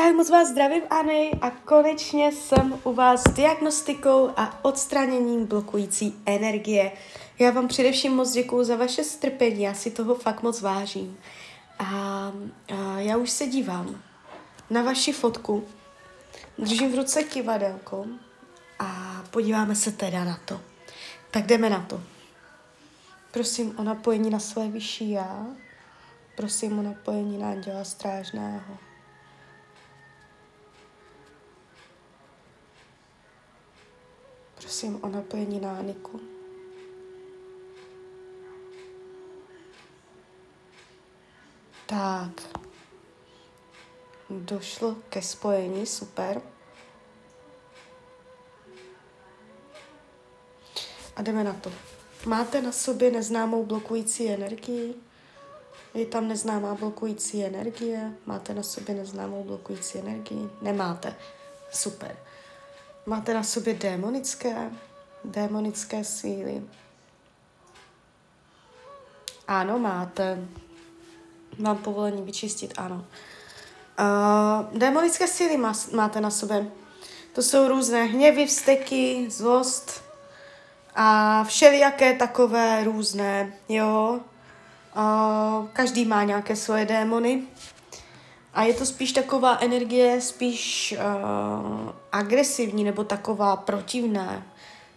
Tak moc vás zdravím, Anny, a konečně jsem u vás s diagnostikou a odstraněním blokující energie. Já vám především moc děkuju za vaše strpení, já si toho fakt moc vážím. A, a já už se dívám na vaši fotku, držím v ruce kivadelko a podíváme se teda na to. Tak jdeme na to. Prosím o napojení na své vyšší já. Prosím o napojení na anděla strážného. Prosím o napojení na Aniku. Tak. Došlo ke spojení, super. A jdeme na to. Máte na sobě neznámou blokující energii? Je tam neznámá blokující energie? Máte na sobě neznámou blokující energii? Nemáte. Super. Máte na sobě démonické, démonické síly? Ano, máte. Mám povolení vyčistit, ano. Uh, démonické síly má, máte na sobě. To jsou různé hněvy, vzteky, zlost a všelijaké takové různé, jo. Uh, každý má nějaké svoje démony. A je to spíš taková energie, spíš uh, agresivní nebo taková protivná.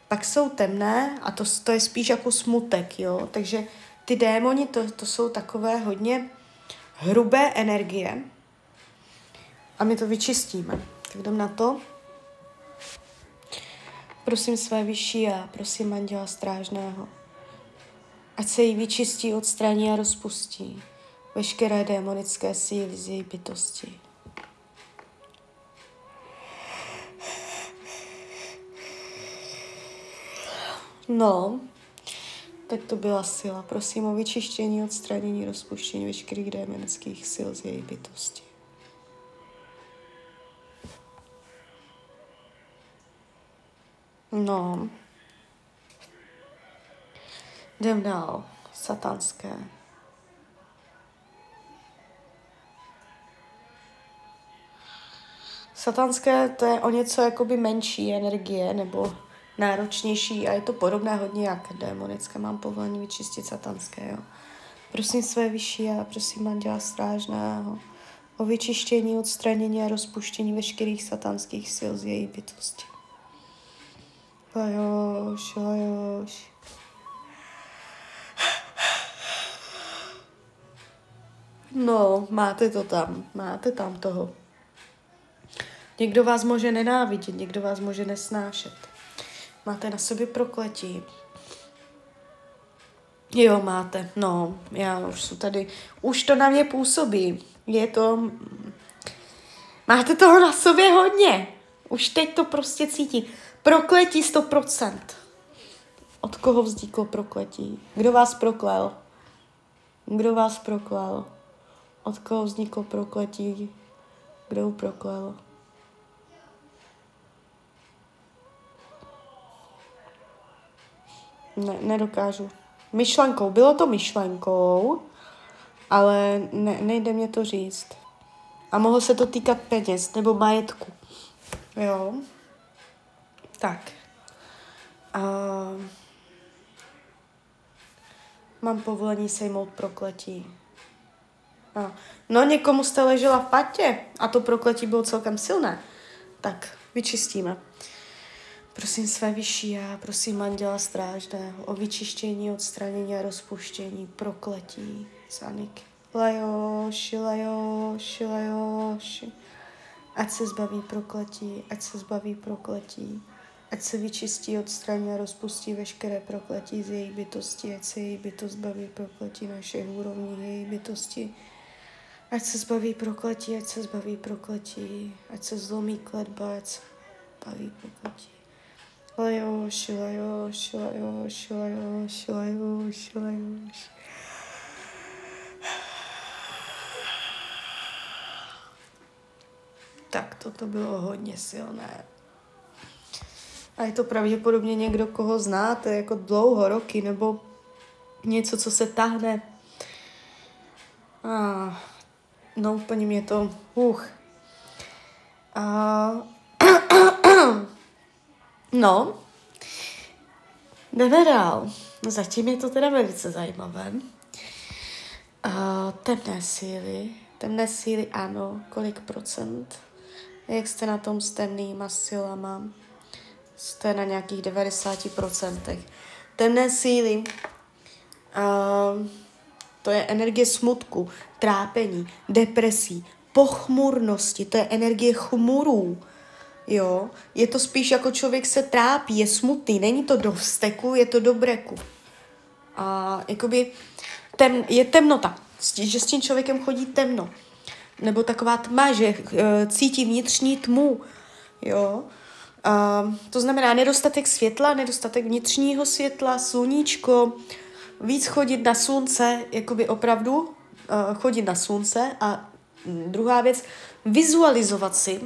Pak jsou temné a to, to je spíš jako smutek, jo. Takže ty démoni, to, to jsou takové hodně hrubé energie. A my to vyčistíme. Tak jdem na to. Prosím své vyšší a prosím anděla strážného. Ať se jí vyčistí, odstraní a rozpustí veškeré démonické síly z její bytosti. No, tak to byla sila. Prosím o vyčištění, odstranění, rozpuštění veškerých démonických sil z její bytosti. No. Jdem dál. Satanské. Satanské to je o něco jakoby menší energie nebo náročnější a je to podobné hodně jak démonické. Mám povolení vyčistit satanské, jo. Prosím své vyšší a prosím anděla strážného o vyčištění, odstranění a rozpuštění veškerých satanských sil z její bytosti. Lajoš, lajoš. No, máte to tam, máte tam toho. Někdo vás může nenávidět, někdo vás může nesnášet. Máte na sobě prokletí. Jo, máte. No, já už jsou tady. Už to na mě působí. Je to... Máte toho na sobě hodně. Už teď to prostě cítí. Prokletí 100%. Od koho vzniklo prokletí? Kdo vás proklel? Kdo vás proklel? Od koho vzniklo prokletí? Kdo proklel? Ne, nedokážu. Myšlenkou. Bylo to myšlenkou, ale ne, nejde mě to říct. A mohlo se to týkat peněz nebo majetku. Jo. Tak. Uh, mám povolení sejmout prokletí. No. no, někomu jste ležela v patě a to prokletí bylo celkem silné. Tak, vyčistíme. Prosím své vyšší já, prosím anděla strážného o vyčištění, odstranění a rozpuštění prokletí Saniky. Lajoši, lajoši, lajoši. Ať se zbaví prokletí, ať se zbaví prokletí, ať se vyčistí, odstraní a rozpustí veškeré prokletí z její bytosti, ať se její bytost zbaví prokletí na všech úrovních její bytosti, ať se zbaví prokletí, ať se zbaví prokletí, ať se zlomí kletba, ať se zbaví prokletí. Tak toto bylo hodně silné. A je to pravděpodobně někdo, koho znáte jako dlouho, roky, nebo něco, co se tahne. A, no úplně mě to, uch. Uh, no, jdeme dál. Zatím je to teda velice zajímavé. Uh, temné síly. Temné síly ano, kolik procent? Jak jste na tom s temnýma silama? Jste na nějakých 90%. Temné síly, uh, to je energie smutku, trápení, depresí, pochmurnosti, to je energie chmurů. Jo, je to spíš jako člověk se trápí, je smutný, není to do vzteku, je to do breku. A jakoby tem, je temnota, že s tím člověkem chodí temno. Nebo taková tma, že uh, cítí vnitřní tmu. Jo. Uh, to znamená nedostatek světla, nedostatek vnitřního světla, sluníčko, víc chodit na slunce, jakoby opravdu uh, chodit na slunce a druhá věc, vizualizovat si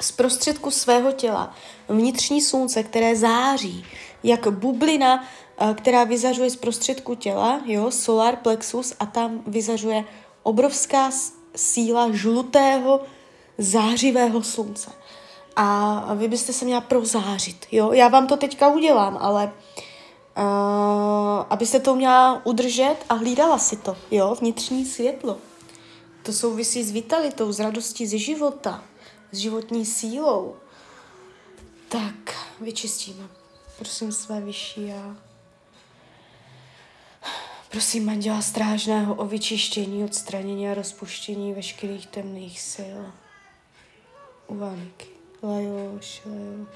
z prostředku svého těla vnitřní slunce, které září, jak bublina, eh, která vyzařuje z prostředku těla, jo, solar plexus, a tam vyzařuje obrovská síla žlutého zářivého slunce. A vy byste se měla prozářit, jo. Já vám to teďka udělám, ale uh, abyste to měla udržet a hlídala si to, jo, vnitřní světlo. To souvisí s vitalitou, s radostí ze života, s životní sílou. Tak, vyčistíme. Prosím své vyšší já. Prosím manžela strážného o vyčištění, odstranění a rozpuštění veškerých temných sil. U Vaniky. Lajoš, lajoš.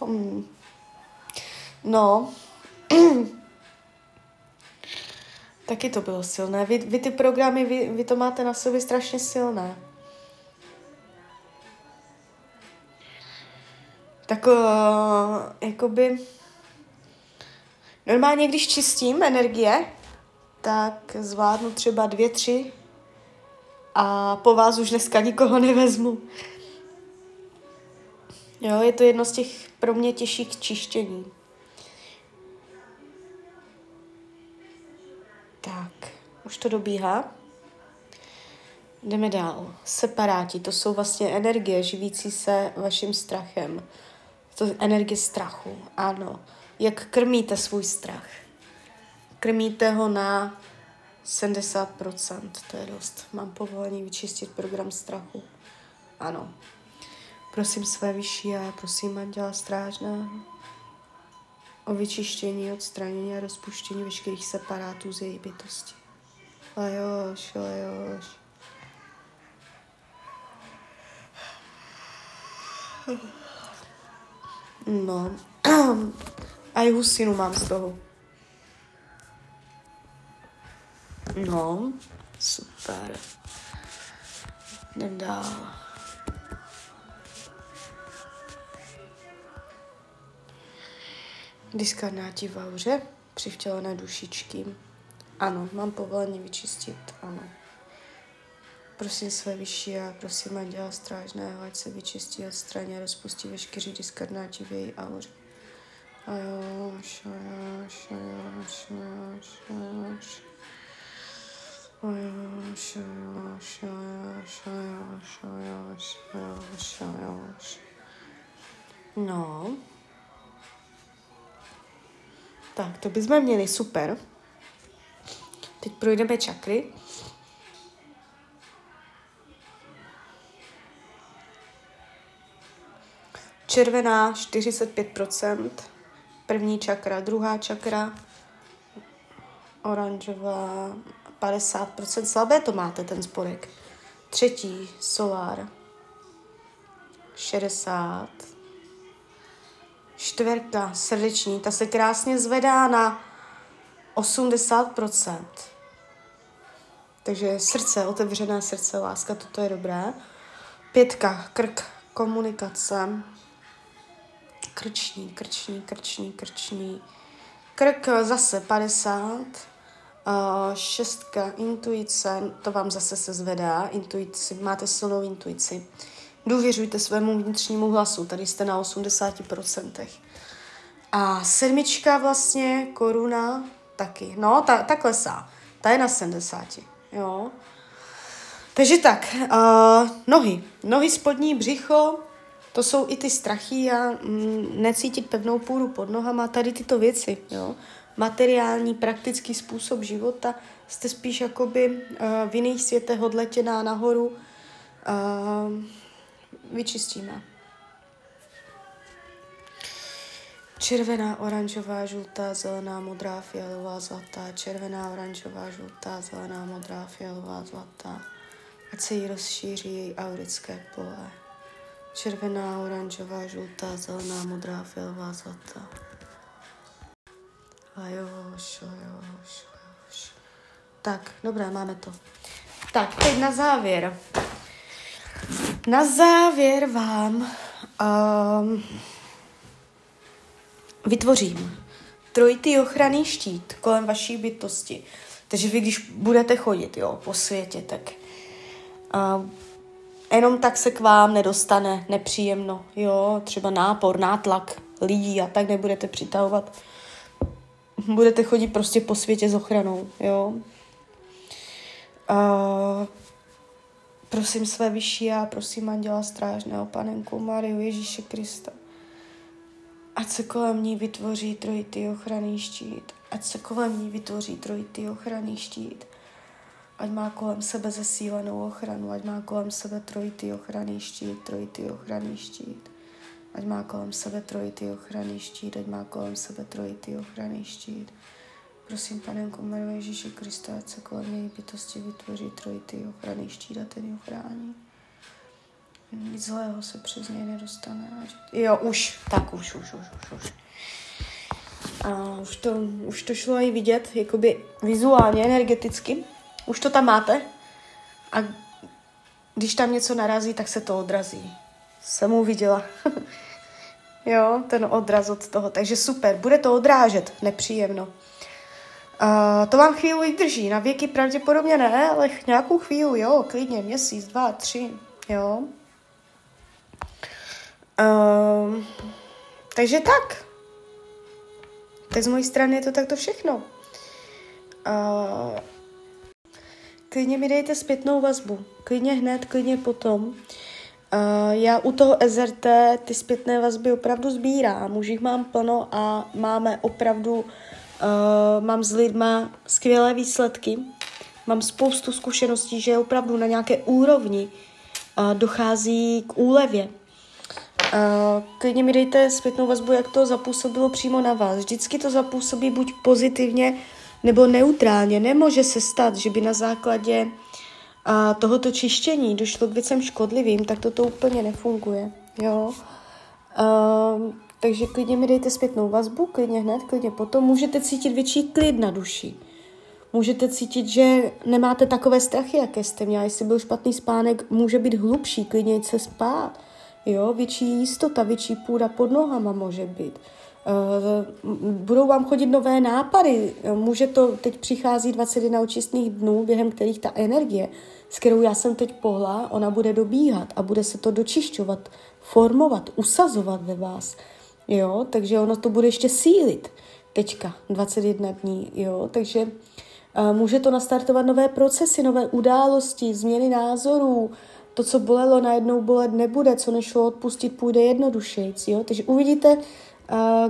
Hmm. No, Taky to bylo silné. Vy, vy ty programy, vy, vy to máte na sobě strašně silné. Tak uh, jakoby normálně, když čistím energie, tak zvládnu třeba dvě, tři a po vás už dneska nikoho nevezmu. Jo, je to jedno z těch pro mě těžších čištění. Už to dobíhá. Jdeme dál. Separáti, to jsou vlastně energie živící se vaším strachem. To je energie strachu, ano. Jak krmíte svůj strach? Krmíte ho na 70%, to je dost. Mám povolení vyčistit program strachu. Ano. Prosím své vyšší a prosím Anděla Strážného o vyčištění, odstranění a rozpuštění veškerých separátů z její bytosti. Lajoš, lajoš. No, a i husinu mám z toho. No, super. Jdem dál. Diskarnáti v auře, přivtělené dušičky. Ano, mám povolení vyčistit, ano. Prosím své vyšší a prosím Anděla Strážného, ať se vyčistí, odstraní a rozpustí veškerý diskarnáti v její auře. Ajoš, ajoš, ajoš, ajoš, ajoš. Ajoš, ajoš, ajoš, ajoš, ajoš, ajoš. No. Tak, to bychom měli, super. Teď projdeme čakry. Červená 45%, první čakra, druhá čakra, oranžová 50%, slabé to máte ten spodek. Třetí, solár, 60, čtverka srdeční, ta se krásně zvedá na 80%. Takže srdce, otevřené srdce, láska, toto je dobré. Pětka, krk, komunikace. Krční, krční, krční, krční. Krk zase 50. Uh, šestka, intuice, to vám zase se zvedá, intuici, máte silnou intuici. Důvěřujte svému vnitřnímu hlasu, tady jste na 80%. A sedmička vlastně, koruna, taky. No, ta, ta klesá. Ta je na 70. jo. Takže tak, uh, nohy. Nohy, spodní břicho, to jsou i ty strachy a mm, necítit pevnou půdu pod nohama, tady tyto věci, jo. Materiální, praktický způsob života, jste spíš jakoby uh, v jiných světech odletěná nahoru, uh, vyčistíme. Červená, oranžová, žlutá, zelená, modrá, fialová, zlatá. Červená, oranžová, žlutá, zelená, modrá, fialová, zlatá. Ať se jí rozšíří její aurické pole. Červená, oranžová, žlutá, zelená, modrá, fialová, zlatá. A jo, šo, jo, šo, šo. Tak, dobré, máme to. Tak, teď na závěr. Na závěr vám um, vytvořím trojitý ochranný štít kolem vaší bytosti. Takže vy, když budete chodit jo, po světě, tak uh, jenom tak se k vám nedostane nepříjemno, jo, třeba nápor, nátlak lidí a tak nebudete přitahovat. Budete chodit prostě po světě s ochranou, jo. Uh, prosím své vyšší a prosím Anděla Strážného, Panenku Mariu Ježíše Krista. Ať se kolem ní vytvoří trojitý ochranný štít. Ať se kolem ní vytvoří trojitý ochranný štít ať má kolem sebe zesílenou ochranu, ať má kolem sebe trojitý ochranný štít, trojitý ochranný štít. Ať má kolem sebe trojitý ochranný štít, ať má kolem sebe trojitý ochranný štít. Prosím, Panenko Mario Ježíši Krista, ať se kolem její bytosti vytvoří trojitý ochranný štít a ten ji ochrání. Nic zlého se přes něj nedostane. Jo, už, tak už, už, už, už, už. A už to, už to šlo i vidět, jakoby vizuálně, energeticky, už to tam máte a když tam něco narazí, tak se to odrazí. Jsem uviděla. jo, ten odraz od toho. Takže super, bude to odrážet, nepříjemno. Uh, to vám chvíli vydrží, na věky pravděpodobně ne, ale nějakou chvíli, jo, klidně, měsíc, dva, tři, jo. Uh, takže tak. Tak z mojí strany je to takto všechno. Uh, klidně mi dejte zpětnou vazbu. Klidně hned, klidně potom. Uh, já u toho SRT ty zpětné vazby opravdu sbírám. Už jich mám plno a máme opravdu, uh, mám s lidma skvělé výsledky. Mám spoustu zkušeností, že opravdu na nějaké úrovni uh, dochází k úlevě. Uh, klidně mi dejte zpětnou vazbu, jak to zapůsobilo přímo na vás. Vždycky to zapůsobí buď pozitivně, nebo neutrálně. Nemůže se stát, že by na základě a, tohoto čištění došlo k věcem škodlivým, tak toto úplně nefunguje. Jo? A, takže klidně mi dejte zpětnou vazbu, klidně hned, klidně potom. Můžete cítit větší klid na duši. Můžete cítit, že nemáte takové strachy, jaké jste měla. Jestli byl špatný spánek, může být hlubší, klidně se spát. Jo, větší jistota, větší půda pod nohama může být. Eh, budou vám chodit nové nápady. Může to, teď přichází 21 očistných dnů, během kterých ta energie, s kterou já jsem teď pohla, ona bude dobíhat a bude se to dočišťovat, formovat, usazovat ve vás. Jo, takže ono to bude ještě sílit. Teďka, 21 dní, jo, takže uh, může to nastartovat nové procesy, nové události, změny názorů, to, co bolelo, najednou bolet nebude, co nešlo odpustit, půjde jednodušejc, jo, takže uvidíte,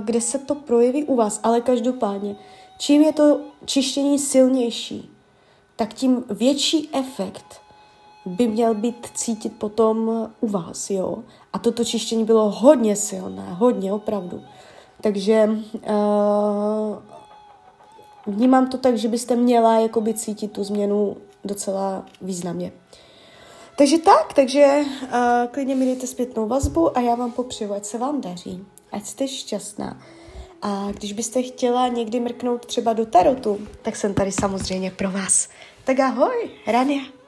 kde se to projeví u vás. Ale každopádně, čím je to čištění silnější, tak tím větší efekt by měl být cítit potom u vás, jo. A toto čištění bylo hodně silné, hodně, opravdu. Takže uh, vnímám to tak, že byste měla jakoby cítit tu změnu docela významně. Takže tak, takže uh, klidně mi dejte zpětnou vazbu a já vám popřeju, ať se vám daří ať jste šťastná. A když byste chtěla někdy mrknout třeba do tarotu, tak jsem tady samozřejmě pro vás. Tak ahoj, Rania.